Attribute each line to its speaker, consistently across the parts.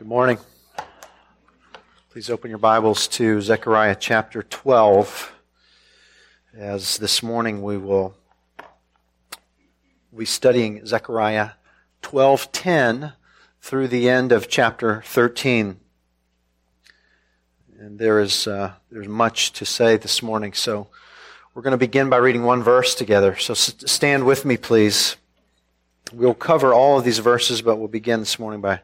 Speaker 1: Good morning. Please open your Bibles to Zechariah chapter 12. As this morning we will be studying Zechariah 12:10 through the end of chapter 13. And there is uh, there's much to say this morning, so we're going to begin by reading one verse together. So stand with me, please. We'll cover all of these verses, but we'll begin this morning by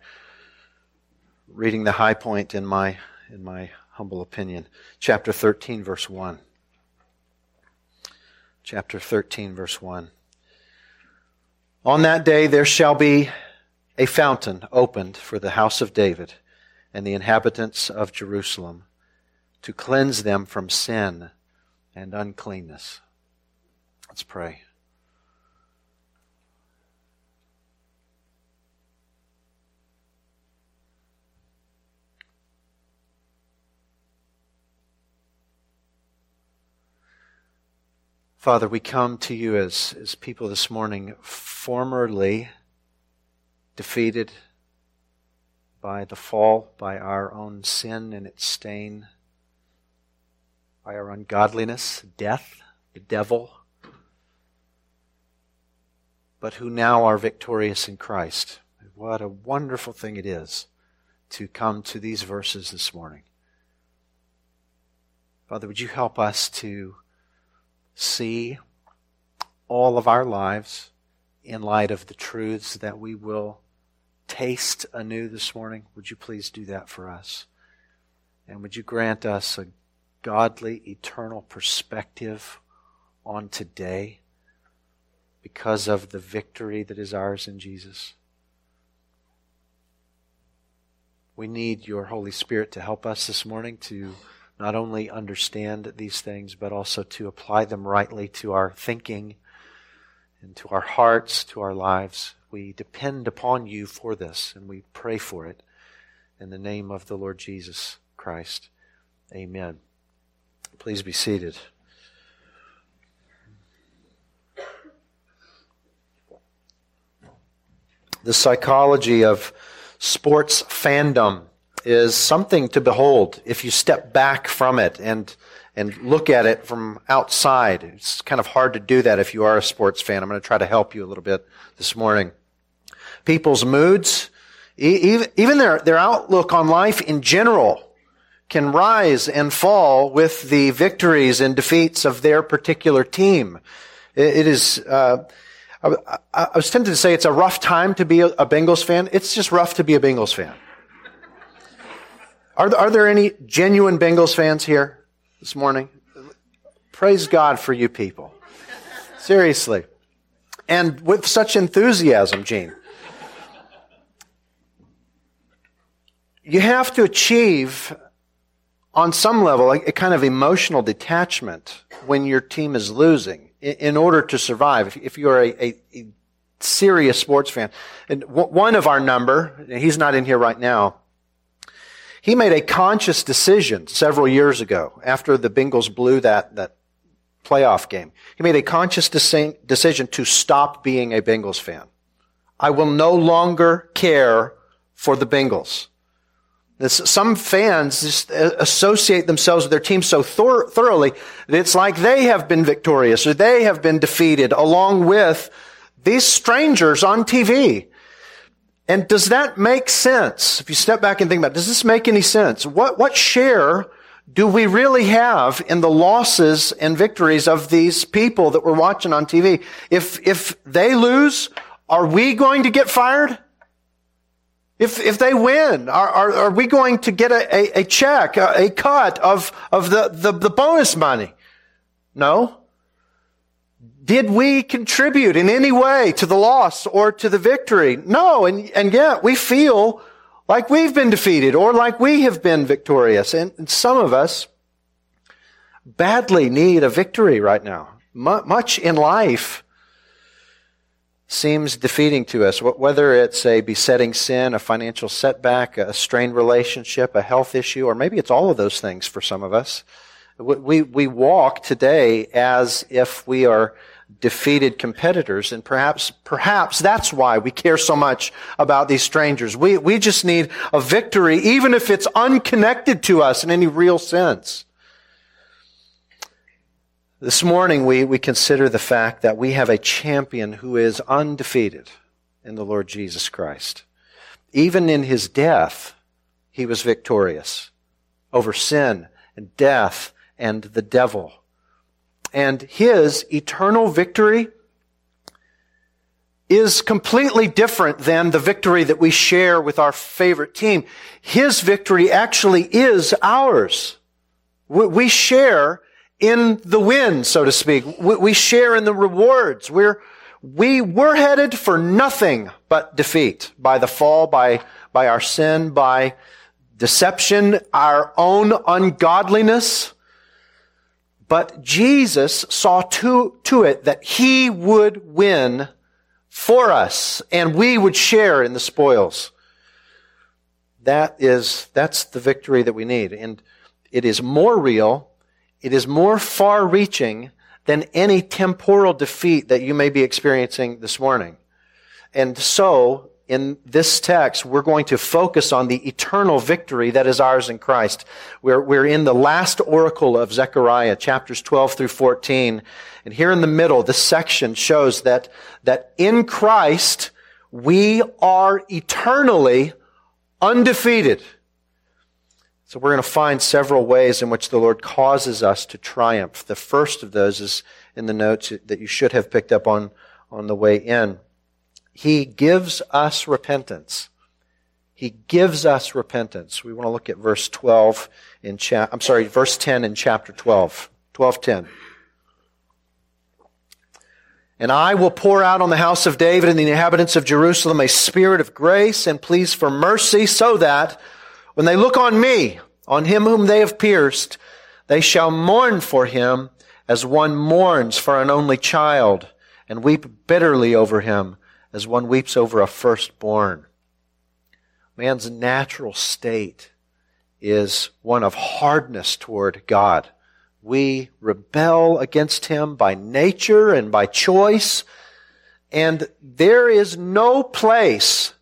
Speaker 1: reading the high point in my, in my humble opinion. Chapter 13, verse 1. Chapter 13, verse 1. On that day there shall be a fountain opened for the house of David and the inhabitants of Jerusalem to cleanse them from sin and uncleanness. Let's pray. Father, we come to you as, as people this morning, formerly defeated by the fall, by our own sin and its stain, by our ungodliness, death, the devil, but who now are victorious in Christ. What a wonderful thing it is to come to these verses this morning. Father, would you help us to see all of our lives in light of the truths that we will taste anew this morning. Would you please do that for us? And would you grant us a godly, eternal perspective on today because of the victory that is ours in Jesus? We need your Holy Spirit to help us this morning to not only understand these things, but also to apply them rightly to our thinking and to our hearts, to our lives. We depend upon you for this, and we pray for it in the name of the Lord Jesus Christ. Amen. Please be seated. The psychology of sports fandom is something to behold if you step back from it and and look at it from outside. It's kind of hard to do that if you are a sports fan. I'm going to try to help you a little bit this morning. People's moods, even their, their outlook on life in general can rise and fall with the victories and defeats of their particular team. it is, uh, I, was tempted to say it's a rough time to be a Bengals fan. It's just rough to be a Bengals fan. Are, are there any genuine Bengals fans here this morning? Praise God for you people. Seriously. And with such enthusiasm, Gene. You have to achieve, on some level, a, kind of emotional detachment when your team is losing in, in order to survive. If, if you're a, a, a serious sports fan. And one of our number, he's not in here right now, he made a conscious decision several years ago after the Bengals blew that, that playoff game. He made a conscious decision to stop being a Bengals fan. I will no longer care for the Bengals. This, some fans just uh, associate themselves with their team so thor- thoroughly that it's like they have been victorious or they have been defeated along with these strangers on TV. And does that make sense? If you step back and think about it, does this make any sense? What, what share do we really have in the losses and victories of these people that we're watching on TV? If, if they lose, are we going to get fired? If, if they win, are, are, are we going to get a, a, a check, a, a, cut of, of the, the, the bonus money? No. Did we contribute in any way to the loss or to the victory? No, and, and yet we feel like we've been defeated or like we have been victorious. And, and some of us badly need a victory right now. M- much in life seems defeating to us, whether it's a besetting sin, a financial setback, a strained relationship, a health issue, or maybe it's all of those things for some of us. We, we walk today as if we are defeated competitors. And perhaps, perhaps that's why we care so much about these strangers. We, we just need a victory, even if it's unconnected to us in any real sense. This morning we, we consider the fact that we have a champion who is undefeated in the Lord Jesus Christ. Even in his death, he was victorious over sin and death and the devil. And his eternal victory is completely different than the victory that we share with our favorite team. His victory actually is ours. We share in the win, so to speak. We share in the rewards. We're, we were headed for nothing but defeat by the fall, by, by our sin, by deception, our own ungodliness. But Jesus saw to, to it that he would win for us and we would share in the spoils. That is, that's the victory that we need. And it is more real. It is more far reaching than any temporal defeat that you may be experiencing this morning. And so, in this text, we're going to focus on the eternal victory that is ours in Christ. We're, we're in the last oracle of Zechariah, chapters 12 through 14. And here in the middle, this section shows that, that in Christ, we are eternally undefeated. So we're going to find several ways in which the Lord causes us to triumph. The first of those is in the notes that you should have picked up on, on the way in. He gives us repentance. He gives us repentance. We want to look at verse 12 in chap, I'm sorry, verse 10 in chapter 12. 12:10. And I will pour out on the house of David and the inhabitants of Jerusalem a spirit of grace and pleas for mercy so that when they look on me, on him whom they have pierced, they shall mourn for him as one mourns for an only child and weep bitterly over him as one weeps over a firstborn. Man's natural state is one of hardness toward God. We rebel against Him by nature and by choice, and there is no place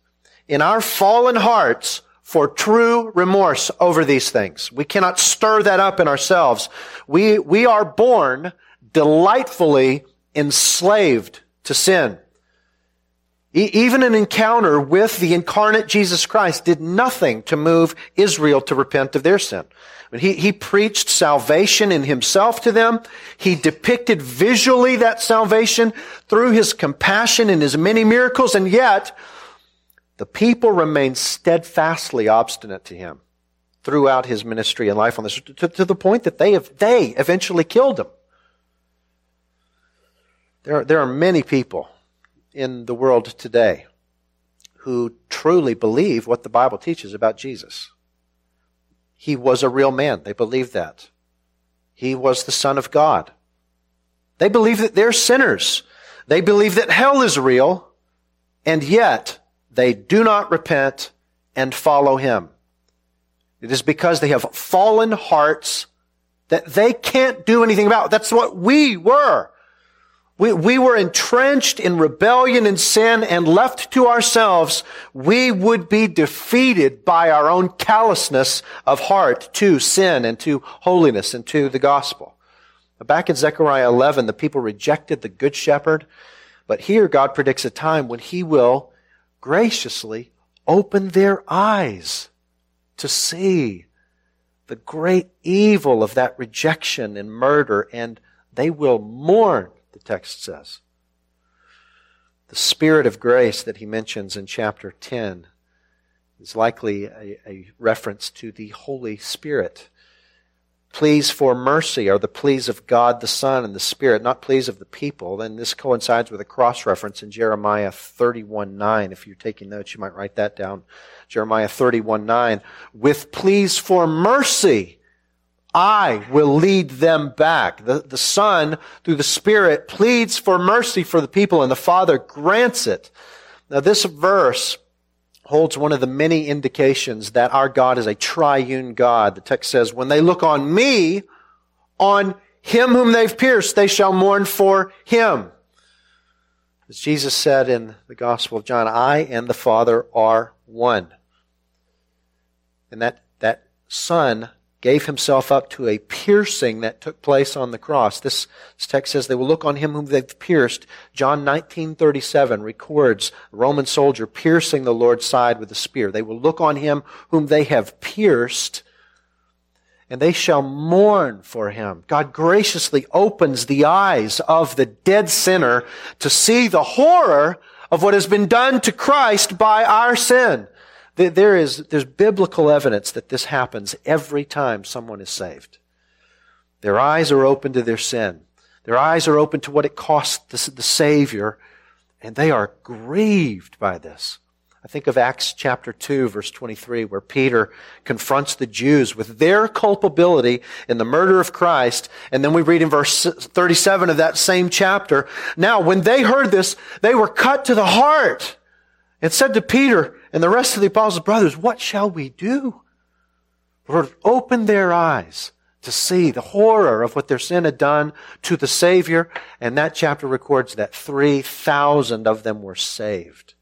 Speaker 1: in our fallen hearts for true remorse over these things. We cannot stir that up in ourselves. We, we are born delightfully enslaved to sin. Even an encounter with the incarnate Jesus Christ did nothing to move Israel to repent of their sin. He, he preached salvation in himself to them. He depicted visually that salvation through his compassion and his many miracles, and yet the people remained steadfastly obstinate to him throughout his ministry and life on this, to, to the point that they have, they eventually killed him. There, there are many people in the world today who truly believe what the Bible teaches about Jesus. He was a real man. They believe that. He was the Son of God. They believe that they're sinners. They believe that hell is real, and yet they do not repent and follow Him. It is because they have fallen hearts that they can't do anything about. That's what we were. We, we were entrenched in rebellion and sin and left to ourselves, we would be defeated by our own callousness of heart to sin and to holiness and to the gospel. Back in Zechariah 11, the people rejected the good shepherd, but here God predicts a time when he will graciously open their eyes to see the great evil of that rejection and murder, and they will mourn the text says. The Spirit of grace that he mentions in chapter 10 is likely a, a reference to the Holy Spirit. Pleas for mercy are the pleas of God the Son and the Spirit, not pleas of the people. And this coincides with a cross reference in Jeremiah 31 9. If you're taking notes, you might write that down. Jeremiah 31 9. With pleas for mercy I will lead them back. The, the Son, through the Spirit, pleads for mercy for the people, and the Father grants it. Now, this verse holds one of the many indications that our God is a triune God. The text says, When they look on me, on him whom they've pierced, they shall mourn for him. As Jesus said in the Gospel of John, I and the Father are one. And that, that Son gave himself up to a piercing that took place on the cross. This, text says they will look on him whom they've pierced. John 19:37 records a Roman soldier piercing the Lord's side with a spear. They will look on him whom they have pierced and they shall mourn for him. God graciously opens the eyes of the dead sinner to see the horror of what has been done to Christ by our sin. There is, there's biblical evidence that this happens every time someone is saved. Their eyes are open to their sin. Their eyes are open to what it cost the, the Savior, and they are grieved by this. I think of Acts chapter 2 verse 23 where Peter confronts the Jews with their culpability in the murder of Christ. And then we read in verse 37 of that same chapter. Now, when they heard this, they were cut to the heart and said to Peter and the rest of the apostles, brothers, what shall we do? Lord, open their eyes to see the horror of what their sin had done to the Savior. And that chapter records that 3,000 of them were saved.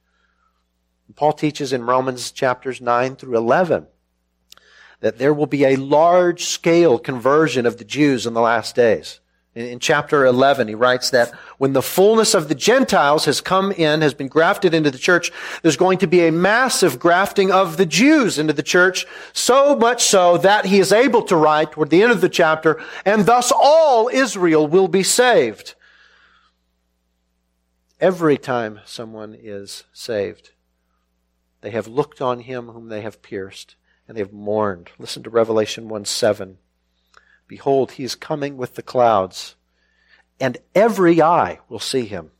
Speaker 1: Paul teaches in Romans chapters 9 through 11 that there will be a large scale conversion of the Jews in the last days. In, chapter 11, he writes that when the fullness of the Gentiles has come in, has been grafted into the church, there's going to be a massive grafting of the Jews into the church, so much so that he is able to write toward the end of the chapter, and thus all Israel will be saved. Every time someone is saved, they have looked on him whom they have pierced, and they have mourned. Listen to Revelation 1 7. Behold, he is coming with the clouds, and every eye will see him,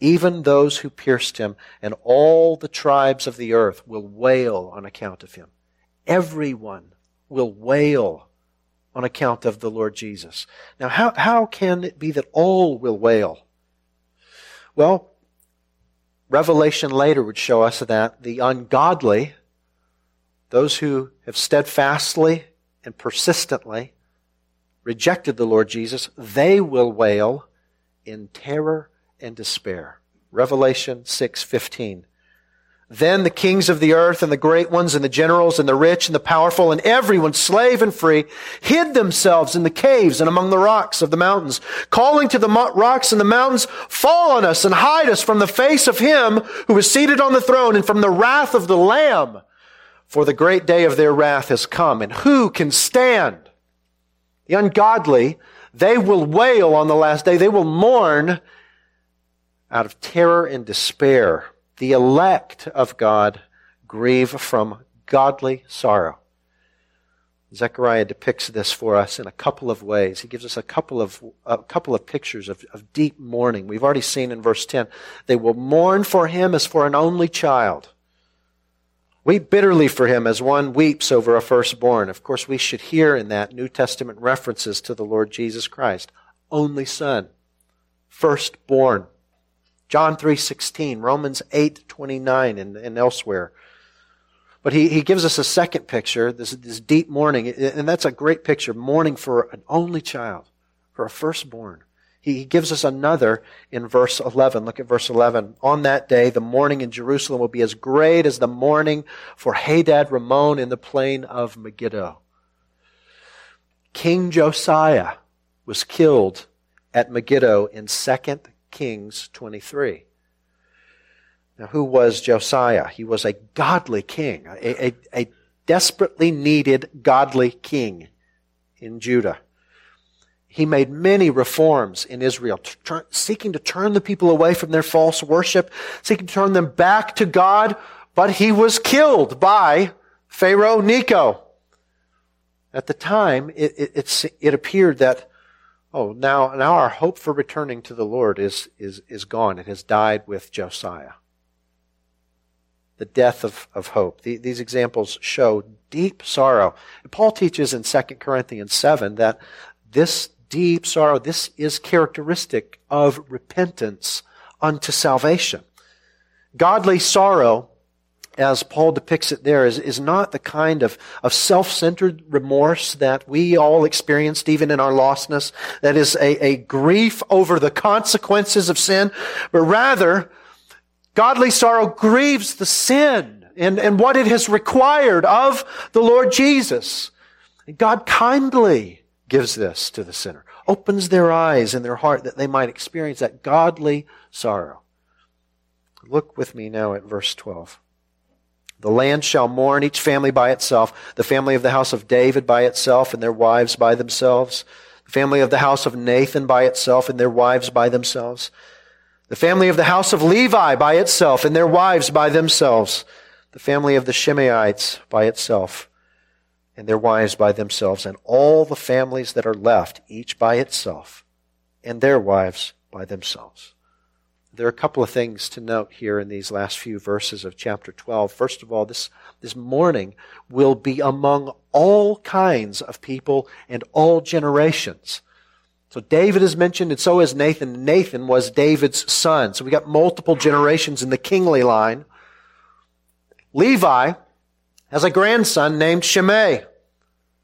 Speaker 1: even those who pierced him, and all the tribes of the earth will wail on account of him. Everyone will wail on account of the Lord Jesus. Now, how, how can it be that all will wail? Well, Revelation later would show us that the ungodly, those who have steadfastly and persistently rejected the Lord Jesus, they will wail in terror and despair. Revelation 6:15. Then the kings of the earth and the great ones and the generals and the rich and the powerful and everyone, slave and free, hid themselves in the caves and among the rocks of the mountains, calling to the rocks and the mountains, fall on us and hide us from the face of him who is seated on the throne and from the wrath of the Lamb. For the great day of their wrath has come, and who can stand? The ungodly, they will wail on the last day. They will mourn out of terror and despair the elect of God grieve from godly sorrow. Zechariah depicts this for us in a couple of ways. He gives us a couple of, a couple of pictures of, of deep mourning. We've already seen in verse 10, they will mourn for him as for an only child. Weep bitterly for him as one weeps over a firstborn. Of course, we should hear in that New Testament references to the Lord Jesus Christ. Only son. Firstborn. John 3.16, Romans 8.29, and, and elsewhere. But he, he gives us a second picture, this, this deep mourning, and that's a great picture, mourning for an only child, for a firstborn. He, gives us another in verse 11. Look at verse 11. On that day, the mourning in Jerusalem will be as great as the mourning for Hadad Rimmon in the plain of Megiddo. King Josiah was killed at Megiddo in 2 Kings 23. Now, who was Josiah? He was a godly king, a, a, a desperately needed godly king in Judah. He made many reforms in Israel, seeking to turn the people away from their false worship, seeking to turn them back to God, but he was killed by Pharaoh Necho. At the time, it, it, it appeared that Oh, now, now our hope for returning to the Lord is, is, is gone. It has died with Josiah. The death of, of hope. The, these examples show deep sorrow. Paul teaches in 2 Corinthians 7 that this deep sorrow, this is characteristic of repentance unto salvation. Godly sorrow as Paul depicts it there, is, is not the kind of, of self-centered remorse that we all experienced even in our lostness, that is a, a grief over the consequences of sin, but rather, godly sorrow grieves the sin and, and what it has required of the Lord Jesus. God kindly gives this to the sinner, opens their eyes and their heart that they might experience that godly sorrow. Look with me now at verse 12. The land shall mourn, each family by itself, the family of the house of David by itself, and their wives by themselves, the family of the house of Nathan by itself, and their wives by themselves, the family of the house of Levi by itself, and their wives by themselves, the family of the Shimeites by itself, and their wives by themselves, and all the families that are left, each by itself, and their wives by themselves. There are a couple of things to note here in these last few verses of chapter 12. First of all, this, this mourning will be among all kinds of people and all generations. So David is mentioned, and so is Nathan. Nathan was David's son. So we got multiple generations in the kingly line. Levi has a grandson named Shimei.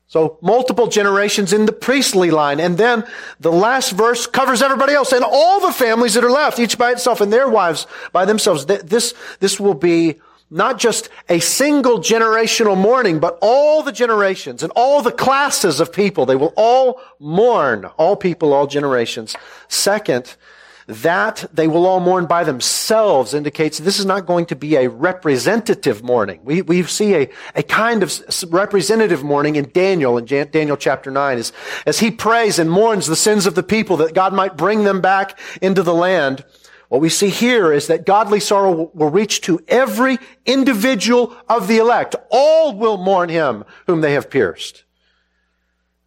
Speaker 1: So multiple generations in the priestly line. And then the last verse covers everybody else and all the families that are left, each by itself and their wives by themselves. This, this will be not just a single generational mourning, but all the generations and all the classes of people. They will all mourn. All people, all generations. Second, that they will all mourn by themselves indicates this is not going to be a representative mourning. We, we see a, a kind of representative mourning in Daniel, in Daniel chapter 9, as, as he prays and mourns the sins of the people that God might bring them back into the land. What we see here is that godly sorrow will reach to every individual of the elect. All will mourn him whom they have pierced.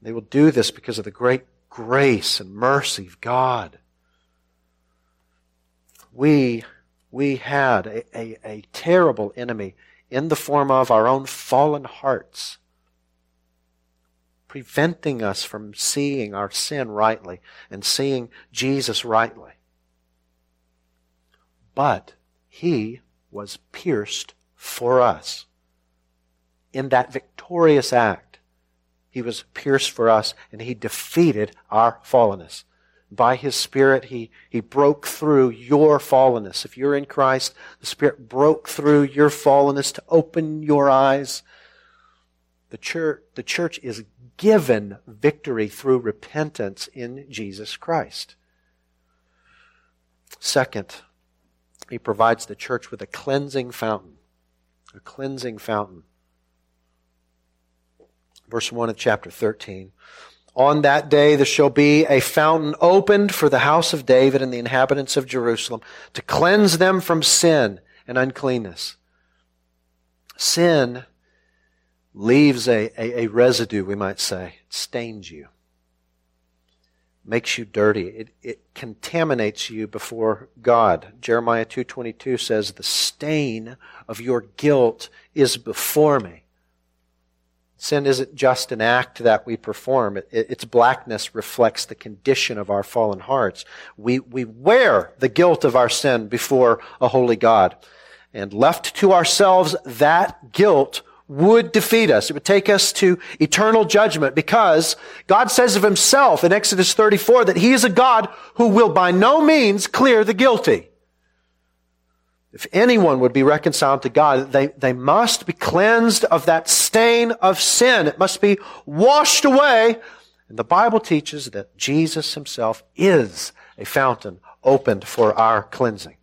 Speaker 1: They will do this because of the great grace and mercy of God we, we had a, a, a terrible enemy in the form of our own fallen hearts, preventing us from seeing our sin rightly and seeing Jesus rightly. But he was pierced for us. In that victorious act, he was pierced for us and he defeated our fallenness. By His Spirit, He, He broke through your fallenness. If you're in Christ, the Spirit broke through your fallenness to open your eyes. The church, the church is given victory through repentance in Jesus Christ. Second, He provides the church with a cleansing fountain. A cleansing fountain. Verse 1 of chapter 13. On that day there shall be a fountain opened for the house of David and the inhabitants of Jerusalem to cleanse them from sin and uncleanness. Sin leaves a, a, a residue, we might say. It stains you. Makes you dirty. It, it contaminates you before God. Jeremiah 2.22 says, The stain of your guilt is before me. Sin isn't just an act that we perform. It, its blackness reflects the condition of our fallen hearts. We, we wear the guilt of our sin before a holy God. And left to ourselves, that guilt would defeat us. It would take us to eternal judgment because God says of himself in Exodus 34 that he is a God who will by no means clear the guilty. If anyone would be reconciled to God, they, they must be cleansed of that stain of sin. It must be washed away. And the Bible teaches that Jesus himself is a fountain opened for our cleansing.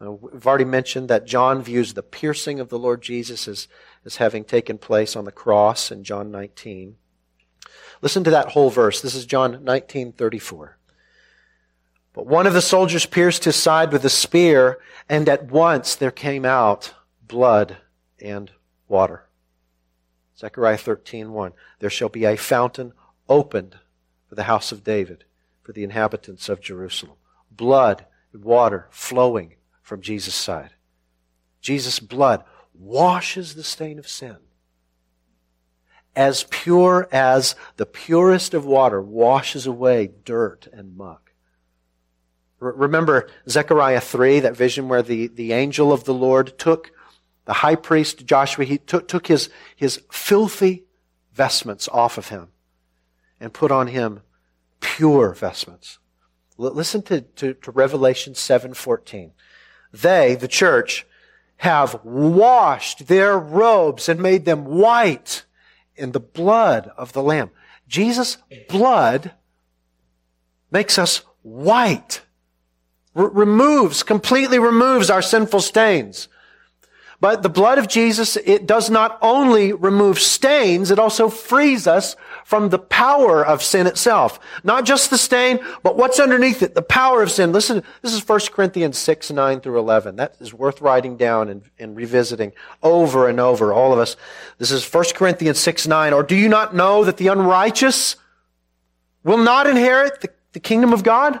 Speaker 1: Now, we've already mentioned that John views the piercing of the Lord Jesus as, as having taken place on the cross in John 19. Listen to that whole verse. This is John 19, 34. But one of the soldiers pierced his side with a spear, and at once there came out blood and water. Zechariah 13:1 There shall be a fountain opened for the house of David, for the inhabitants of Jerusalem. Blood and water flowing from Jesus' side. Jesus' blood washes the stain of sin. As pure as the purest of water washes away dirt and muck. Remember Zechariah 3, that vision where the, the angel of the Lord took the high priest Joshua, he took, took his, his filthy vestments off of him and put on him pure vestments. L- listen to, to, to Revelation 7.14. They, the church, have washed their robes and made them white in the blood of the Lamb. Jesus' blood makes us white. Removes, completely removes our sinful stains. But the blood of Jesus, it does not only remove stains, it also frees us from the power of sin itself. Not just the stain, but what's underneath it, the power of sin. Listen, this is 1 Corinthians 6, 9 through 11. That is worth writing down and, and revisiting over and over, all of us. This is 1 Corinthians 6, 9. Or do you not know that the unrighteous will not inherit the, the kingdom of God?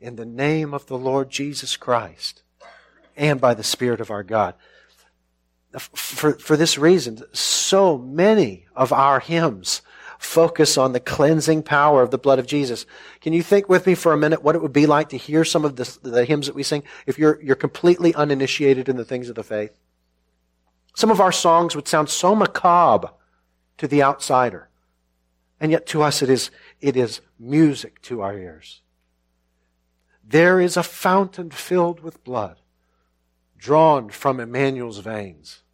Speaker 1: in the name of the Lord Jesus Christ and by the Spirit of our God. For, for this reason, so many of our hymns focus on the cleansing power of the blood of Jesus. Can you think with me for a minute what it would be like to hear some of the, the hymns that we sing if you're, you're completely uninitiated in the things of the faith? Some of our songs would sound so macabre to the outsider. And yet to us it is, it is music to our ears. There is a fountain filled with blood, drawn from Emmanuel's veins.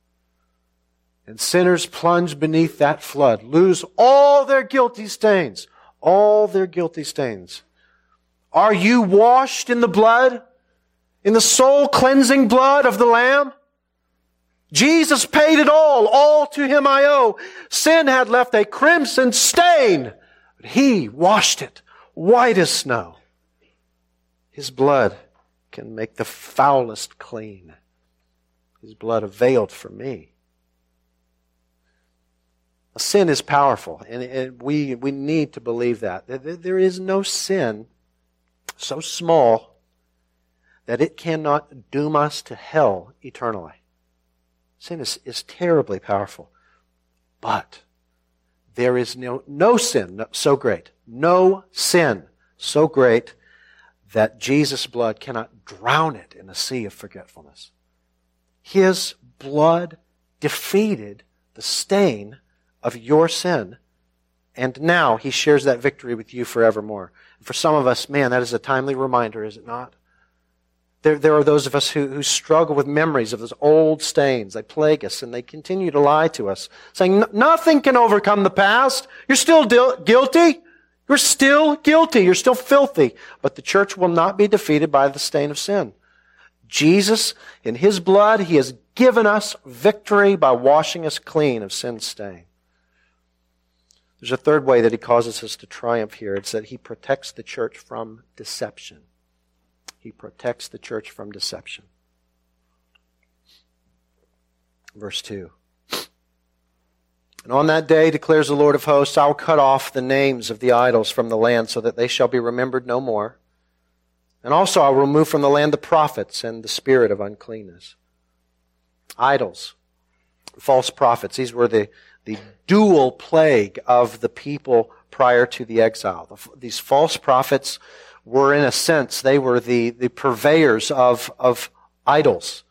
Speaker 1: And sinners plunge beneath that flood, lose all their guilty stains, all their guilty stains. Are you washed in the blood? In the soul cleansing blood of the Lamb? Jesus paid it all. All to him I owe. Sin had left a crimson stain, but he washed it white as snow. His blood can make the foulest clean. His blood availed for me. Sin is powerful, and we, we need to believe that. There is no sin so small that it cannot doom us to hell eternally. Sin is, is terribly powerful. But there is no, no sin so great, no sin so great that Jesus' blood cannot drown it in a sea of forgetfulness. His blood defeated the stain of your sin, and now he shares that victory with you forevermore. For some of us, man, that is a timely reminder, is it not? There, there are those of us who, who struggle with memories of those old stains. They plague us and they continue to lie to us, saying, Nothing can overcome the past. You're still guilty. You're still guilty. You're still filthy. But the church will not be defeated by the stain of sin. Jesus, in His blood, He has given us victory by washing us clean of sin's stain. There's a third way that He causes us to triumph here. It's that He protects the church from deception. He protects the church from deception. Verse 2. And on that day, declares the Lord of hosts, I will cut off the names of the idols from the land so that they shall be remembered no more. And also I will remove from the land the prophets and the spirit of uncleanness. Idols, false prophets, these were the, the dual plague of the people prior to the exile. The, these false prophets were, in a sense, they were the, the purveyors of, of idols.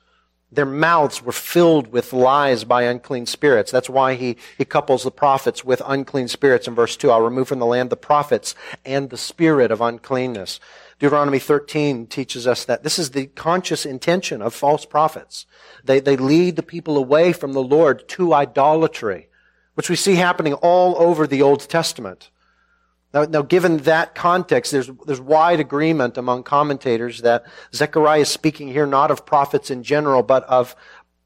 Speaker 1: Their mouths were filled with lies by unclean spirits. That's why he, he couples the prophets with unclean spirits in verse 2. I'll remove from the land the prophets and the spirit of uncleanness. Deuteronomy 13 teaches us that this is the conscious intention of false prophets. They, they lead the people away from the Lord to idolatry, which we see happening all over the Old Testament. Now, now, given that context, there's, there's wide agreement among commentators that Zechariah is speaking here not of prophets in general, but of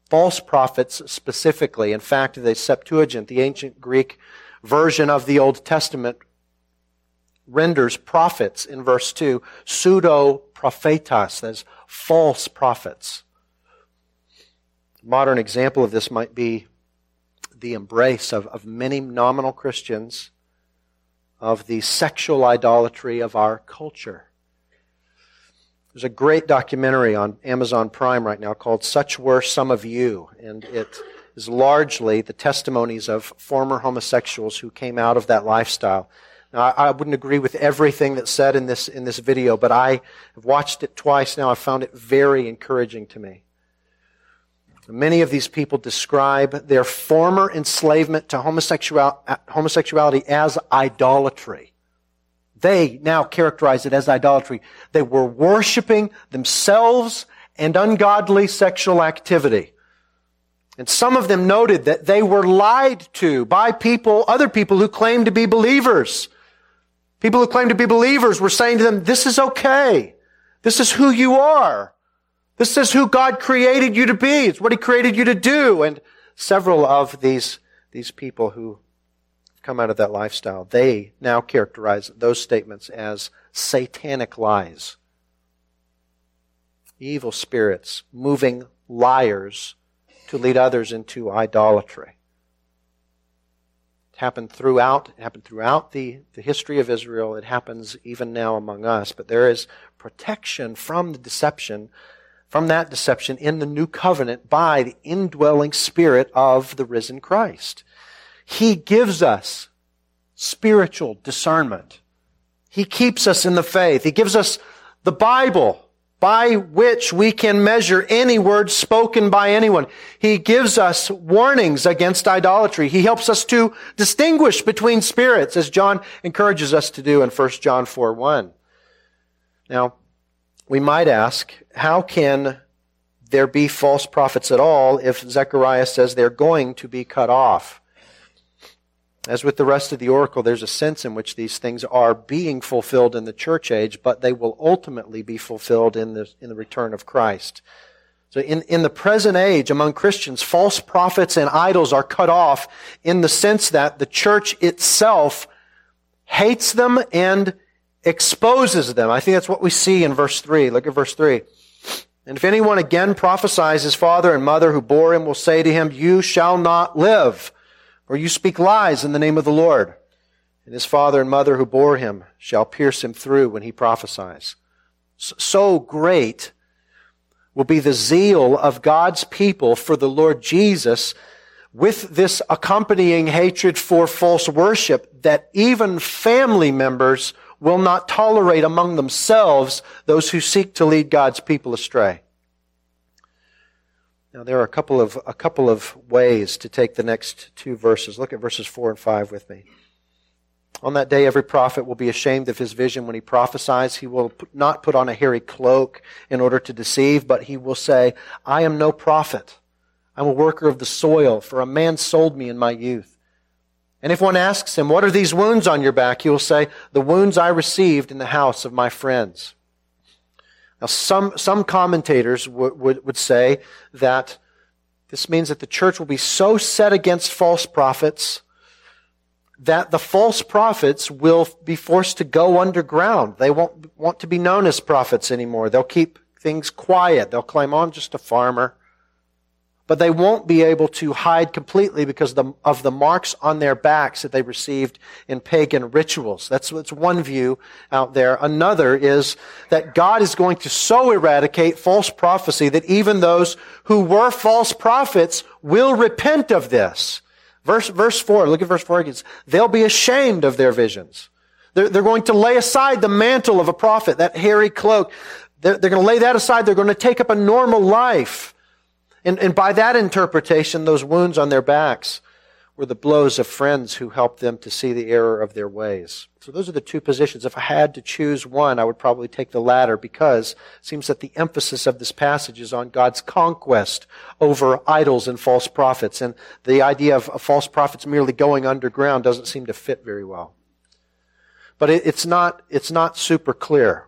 Speaker 1: false prophets specifically. In fact, the Septuagint, the ancient Greek version of the Old Testament, renders prophets in verse 2 pseudo prophetas, as false prophets. A modern example of this might be the embrace of, of many nominal Christians of the sexual idolatry of our culture. There's a great documentary on Amazon Prime right now called Such Were Some of You, and it is largely the testimonies of former homosexuals who came out of that lifestyle. Now, I, I wouldn't agree with everything that's said in this, in this video, but I have watched it twice now. I've found it very encouraging to me. Many of these people describe their former enslavement to homosexual, homosexuality as idolatry. They now characterize it as idolatry. They were worshiping themselves and ungodly sexual activity. And some of them noted that they were lied to by people, other people who claimed to be believers. People who claimed to be believers were saying to them, this is okay. This is who you are. This is who God created you to be. It's what He created you to do. And several of these, these people who come out of that lifestyle, they now characterize those statements as satanic lies. Evil spirits, moving liars to lead others into idolatry. It happened throughout, it happened throughout the, the history of Israel. It happens even now among us. But there is protection from the deception from that deception in the new covenant by the indwelling spirit of the risen Christ. He gives us spiritual discernment. He keeps us in the faith. He gives us the Bible by which we can measure any word spoken by anyone. He gives us warnings against idolatry. He helps us to distinguish between spirits as John encourages us to do in 1 John 4 1. Now, we might ask, how can there be false prophets at all if Zechariah says they're going to be cut off? As with the rest of the oracle, there's a sense in which these things are being fulfilled in the church age, but they will ultimately be fulfilled in the, in the return of Christ. So in, in the present age, among Christians, false prophets and idols are cut off in the sense that the church itself hates them and exposes them. I think that's what we see in verse 3. Look at verse 3. And if anyone again prophesies his father and mother who bore him will say to him, You shall not live, or you speak lies in the name of the Lord. And his father and mother who bore him shall pierce him through when he prophesies. So great will be the zeal of God's people for the Lord Jesus with this accompanying hatred for false worship that even family members will not tolerate among themselves those who seek to lead God's people astray. Now there are a couple of a couple of ways to take the next two verses. Look at verses 4 and 5 with me. On that day every prophet will be ashamed of his vision when he prophesies. He will not put on a hairy cloak in order to deceive, but he will say, "I am no prophet. I'm a worker of the soil, for a man sold me in my youth." And if one asks him, What are these wounds on your back? he will say, The wounds I received in the house of my friends. Now, some, some commentators would, would, would say that this means that the church will be so set against false prophets that the false prophets will be forced to go underground. They won't want to be known as prophets anymore. They'll keep things quiet. They'll claim, oh, I'm just a farmer but they won't be able to hide completely because of the marks on their backs that they received in pagan rituals. That's, that's one view out there. Another is that God is going to so eradicate false prophecy that even those who were false prophets will repent of this. Verse, verse 4, look at verse 4 again. They'll be ashamed of their visions. They're, they're going to lay aside the mantle of a prophet, that hairy cloak. They're, they're going to lay that aside. They're going to take up a normal life. And, and by that interpretation, those wounds on their backs were the blows of friends who helped them to see the error of their ways. So those are the two positions. If I had to choose one, I would probably take the latter because it seems that the emphasis of this passage is on God's conquest over idols and false prophets. And the idea of false prophets merely going underground doesn't seem to fit very well. But it, it's not, it's not super clear.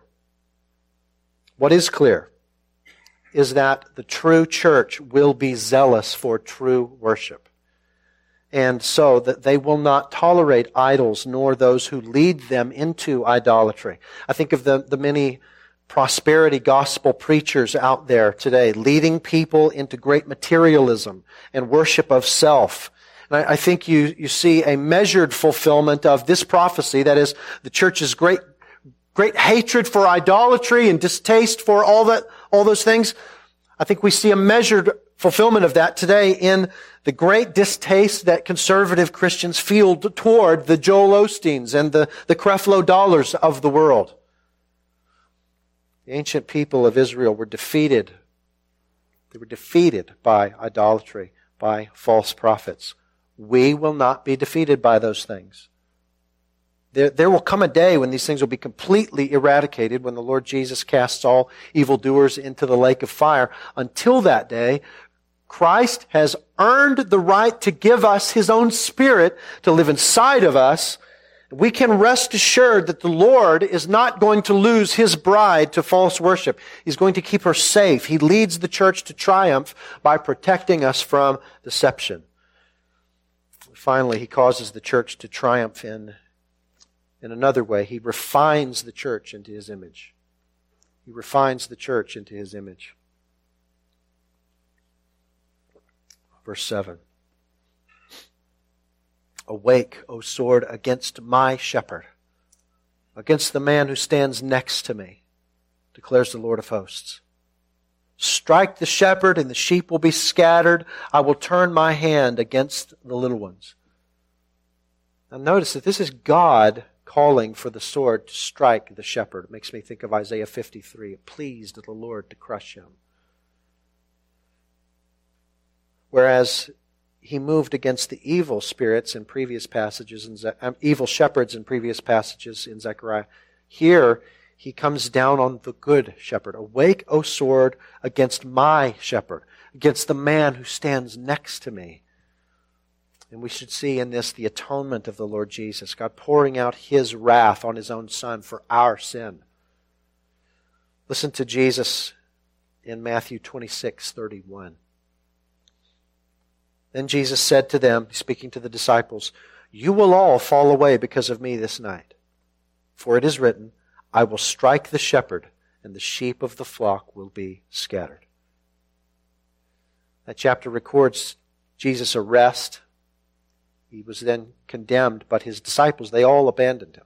Speaker 1: What is clear is that the true church will be zealous for true worship. And so that they will not tolerate idols nor those who lead them into idolatry. I think of the, the many prosperity gospel preachers out there today leading people into great materialism and worship of self And I think you, you see a measured fulfillment of this prophecy. That is, the church's great, great hatred for idolatry and distaste for all that, all those things. I think we see a measured fulfillment of that today in the great distaste that conservative Christians feel toward the Joel Osteens and the, the Creflo Dollars of the world. The ancient people of Israel were defeated. They were defeated by idolatry, by false prophets. We will not be defeated by those things. There, there will come a day when these things will be completely eradicated, when the Lord Jesus casts all evildoers into the lake of fire. Until that day, Christ has earned the right to give us His own Spirit to live inside of us. We can rest assured that the Lord is not going to lose His bride to false worship. He's going to keep her safe. He leads the church to triumph by protecting us from deception. Finally, He causes the church to triumph in, in another way. He refines the church into His image. He refines the church into His image. Verse 7. Awake, O sword, against my shepherd, against the man who stands next to me, declares the Lord of hosts. Strike the shepherd, and the sheep will be scattered. I will turn my hand against the little ones. Now, notice that this is God calling for the sword to strike the shepherd. It makes me think of Isaiah 53. It pleased the Lord to crush him. Whereas he moved against the evil spirits in previous passages, and um, evil shepherds in previous passages in Zechariah. Here, he comes down on the good shepherd. Awake, O sword, against my shepherd, against the man who stands next to me. And we should see in this the atonement of the Lord Jesus, God pouring out his wrath on his own son for our sin. Listen to Jesus in Matthew 26, 31. Then Jesus said to them, speaking to the disciples, You will all fall away because of me this night. For it is written, I will strike the shepherd, and the sheep of the flock will be scattered. That chapter records Jesus' arrest. He was then condemned, but his disciples, they all abandoned him.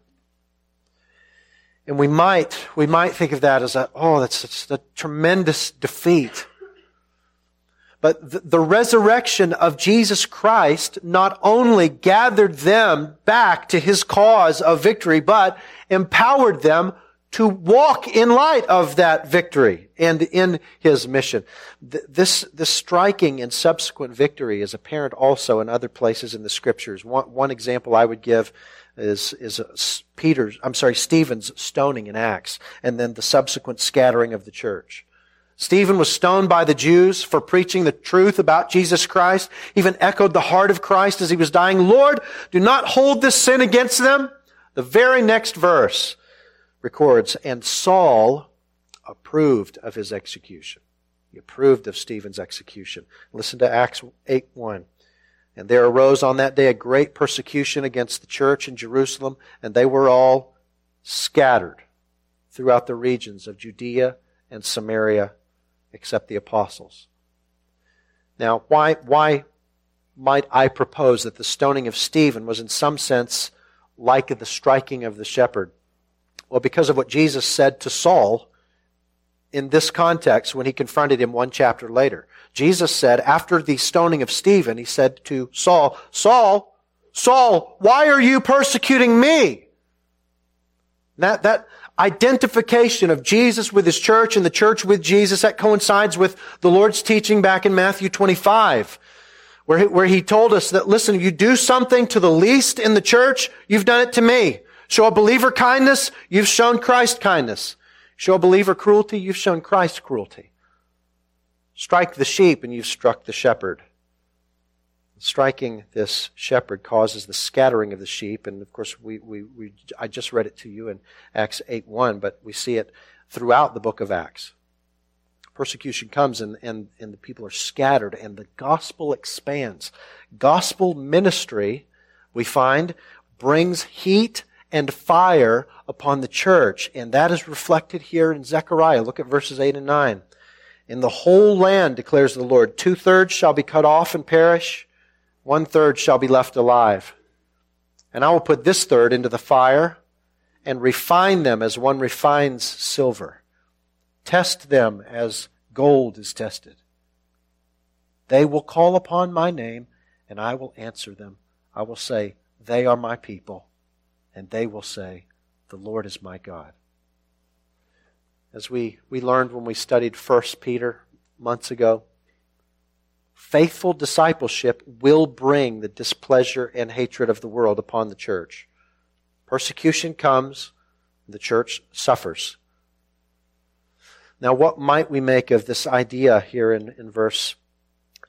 Speaker 1: And we might, we might think of that as a, oh, that's, a tremendous defeat. But the, the resurrection of Jesus Christ not only gathered them back to his cause of victory, but empowered them to walk in light of that victory and in his mission. This, this striking and subsequent victory is apparent also in other places in the scriptures. One, one example I would give is, is uh, Peter's, I'm sorry, Stephen's stoning in Acts, and then the subsequent scattering of the church. Stephen was stoned by the Jews for preaching the truth about Jesus Christ, even echoed the heart of Christ as he was dying. Lord, do not hold this sin against them. The very next verse records, and Saul approved of his execution. He approved of Stephen's execution. Listen to Acts 8 1. And there arose on that day a great persecution against the church in Jerusalem, and they were all scattered throughout the regions of Judea and Samaria except the apostles. Now, why, why might I propose that the stoning of Stephen was in some sense like the striking of the shepherd? Well, because of what Jesus said to Saul in this context when he confronted him one chapter later. Jesus said, after the stoning of Stephen, he said to Saul, Saul, Saul, why are you persecuting me? That, that, identification of Jesus with his church and the church with Jesus, that coincides with the Lord's teaching back in Matthew 25, where he, where he told us that, listen, you do something to the least in the church, you've done it to me. Show a believer kindness, you've shown Christ kindness. Show a believer cruelty, you've shown Christ cruelty. Strike the sheep and you've struck the shepherd. Striking this shepherd causes the scattering of the sheep, and of course, we, we, we I just read it to you in Acts 8 1, but we see it throughout the book of Acts. Persecution comes and, and, and the people are scattered, and the gospel expands. Gospel ministry, we find, brings heat and fire upon the church, and that is reflected here in Zechariah. Look at verses 8 and 9. In the whole land, declares the Lord, two thirds shall be cut off and perish one third shall be left alive. And I will put this third into the fire and refine them as one refines silver. Test them as gold is tested. They will call upon my name, and I will answer them. I will say, They are my people, and they will say, The Lord is my God. As we, we learned when we studied 1 Peter months ago, faithful discipleship will bring the displeasure and hatred of the world upon the church. Persecution comes, the church suffers. Now, what might we make of this idea here in, in verse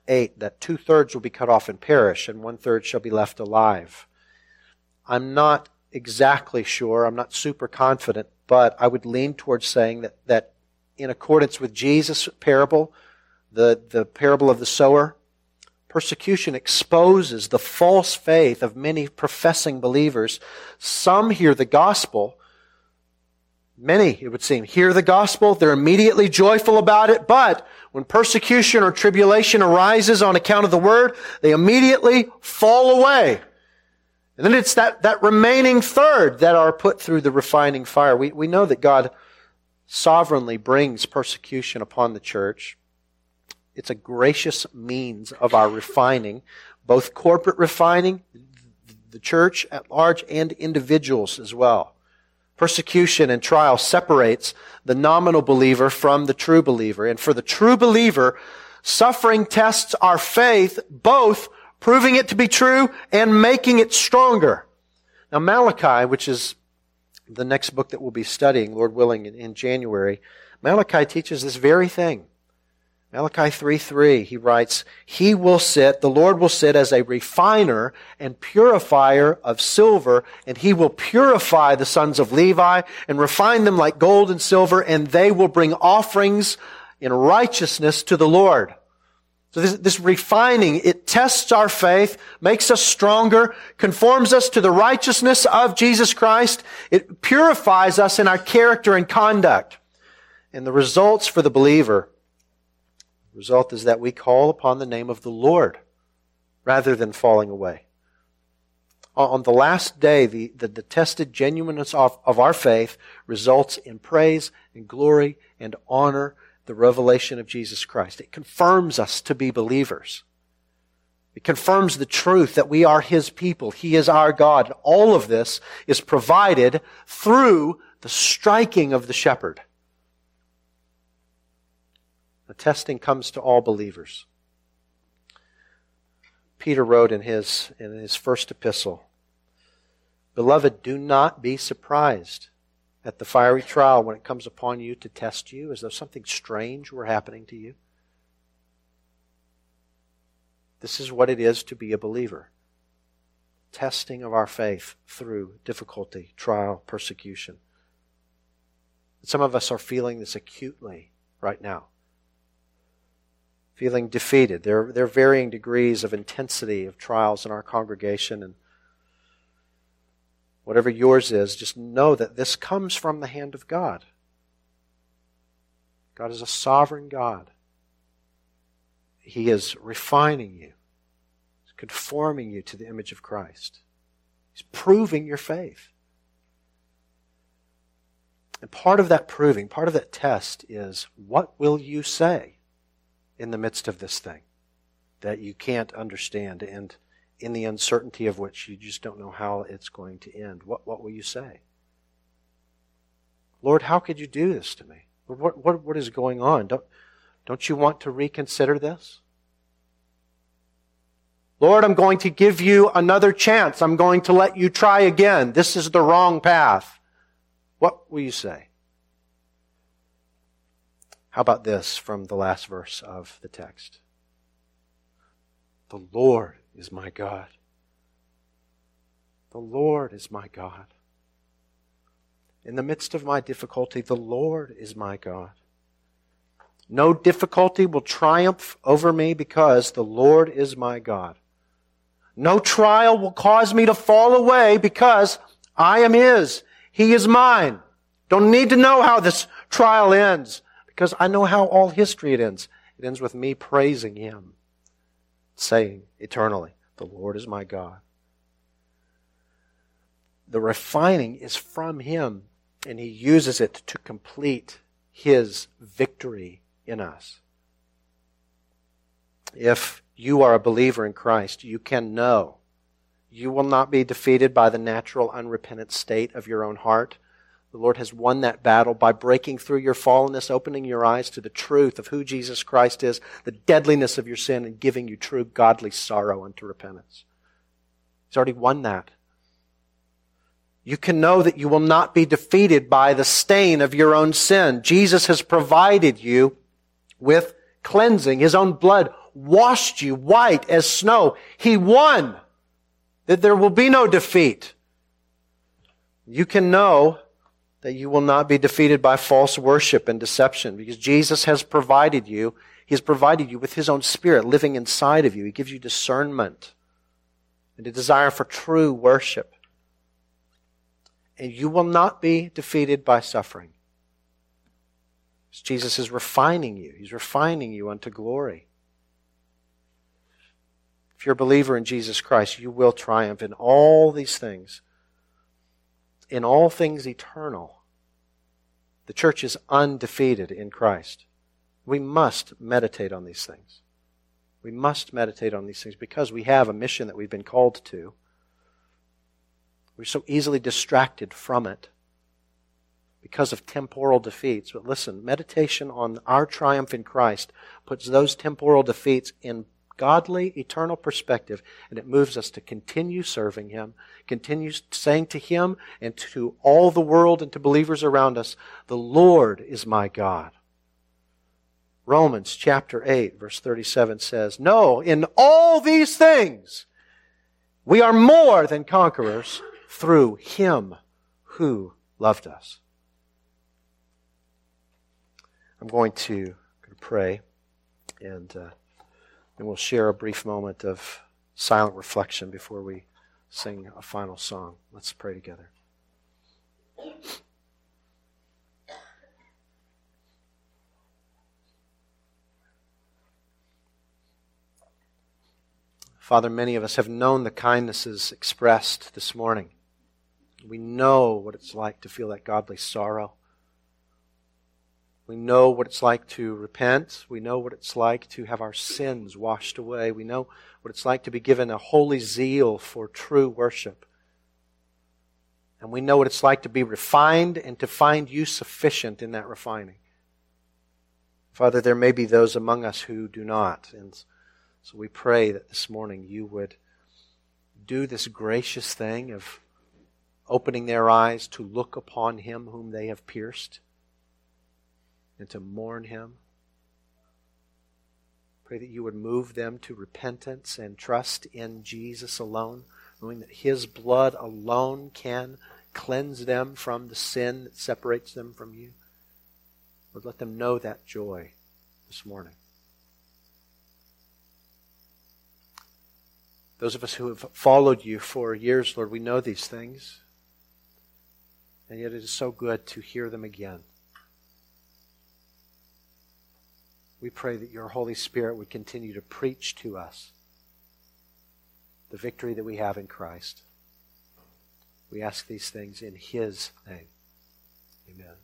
Speaker 1: 8 that two thirds will be cut off and perish, and one third shall be left alive? I'm not exactly sure, I'm not super confident, but I would lean towards saying that, that in accordance with Jesus' parable, the, the parable of the sower, persecution exposes the false faith of many professing believers. Some hear the gospel, Many, it would seem, hear the gospel. They're immediately joyful about it. But when persecution or tribulation arises on account of the word, they immediately fall away. And then it's that, that remaining third that are put through the refining fire. We, we know that God sovereignly brings persecution upon the church. It's a gracious means of our refining, both corporate refining, the church at large, and individuals as well. Persecution and trial separates the nominal believer from the true believer. And for the true believer, suffering tests our faith, both proving it to be true and making it stronger. Now, Malachi, which is the next book that we'll be studying, Lord willing, in, in January, Malachi teaches this very thing. Malachi 3 3, he writes, He will sit, the Lord will sit as a refiner and purifier of silver, and he will purify the sons of Levi and refine them like gold and silver, and they will bring offerings in righteousness to the Lord. So this, this refining, it tests our faith, makes us stronger, conforms us to the righteousness of Jesus Christ. It purifies us in our character and conduct. And the results for the believer the result is that we call upon the name of the Lord rather than falling away. On the last day, the, the, the tested genuineness of, of our faith results in praise and glory and honor, the revelation of Jesus Christ. It confirms us to be believers. It confirms the truth that we are His people. He is our God. All of this is provided through the striking of the shepherd. The testing comes to all believers. Peter wrote in his, in his first epistle, Beloved, do not be surprised at the fiery trial when it comes upon you to test you as though something strange were happening to you. This is what it is to be a believer. Testing of our faith through difficulty, trial, persecution. Some of us are feeling this acutely right now feeling defeated. There, there are varying degrees of intensity of trials in our congregation, and whatever yours is, just know that this comes from the hand of God. God is a sovereign God. He is refining you, He's conforming you to the image of Christ. He's proving your faith. And part of that proving, part of that test is what will you say? in the midst of this thing that you can't understand and in the uncertainty of which you just don't know how it's going to end. What, what will you say? Lord, how could you do this to me? What, what, what is going on? Don't, don't you want to reconsider this? Lord, I'm going to give you another chance. I'm going to let you try again. This is the wrong path. What will you say? How about this from the last verse of the text? The Lord is my God. The Lord is my God. In the midst of my difficulty, the Lord is my God. No difficulty will triumph over me because the Lord is my God. No trial will cause me to fall away because I am His. He is mine. Don't need to know how this trial ends. Because I know how all history it ends. It ends with me praising Him, saying eternally, The Lord is my God. The refining is from Him, and He uses it to complete His victory in us. If you are a believer in Christ, you can know you will not be defeated by the natural, unrepentant state of your own heart. The Lord has won that battle by breaking through your fallenness, opening your eyes to the truth of who Jesus Christ is, the deadliness of your sin, and giving you true godly sorrow unto repentance. He's already won that. You can know that you will not be defeated by the stain of your own sin. Jesus has provided you with cleansing. His own blood washed you white as snow. He won. That there will be no defeat. You can know that you will not be defeated by false worship and deception because Jesus has provided you. He has provided you with His own Spirit living inside of you. He gives you discernment and a desire for true worship. And you will not be defeated by suffering. Jesus is refining you. He's refining you unto glory. If you're a believer in Jesus Christ, you will triumph in all these things in all things eternal. The church is undefeated in Christ. We must meditate on these things. We must meditate on these things because we have a mission that we've been called to. We're so easily distracted from it because of temporal defeats. But listen, meditation on our triumph in Christ puts those temporal defeats in godly, eternal perspective, and it moves us to continue serving Him, continue saying to Him and to all the world and to believers around us, The Lord is my God. Romans chapter 8, verse 37 says, No, in all these things, we are more than conquerors through Him who loved us. I'm going to pray and. Uh, and we'll share a brief moment of silent reflection before we sing a final song. Let's pray together. Father, many of us have known the kindnesses expressed this morning. We know what it's like to feel that godly sorrow. We know what it's like to repent. We know what it's like to have our sins washed away. We know what it's like to be given a holy zeal for true worship. And we know what it's like to be refined and to find you sufficient in that refining. Father, there may be those among us who do not. And so we pray that this morning you would do this gracious thing of opening their eyes to look upon him whom they have pierced and to mourn him. Pray that you would move them to repentance and trust in Jesus alone, knowing that his blood alone can cleanse them from the sin that separates them from you. Lord, let them know that joy this morning. Those of us who have followed you for years, Lord, we know these things. And yet it is so good to hear them again. We pray that your Holy Spirit would continue to preach to us the victory that we have in Christ. We ask these things in His name. Amen.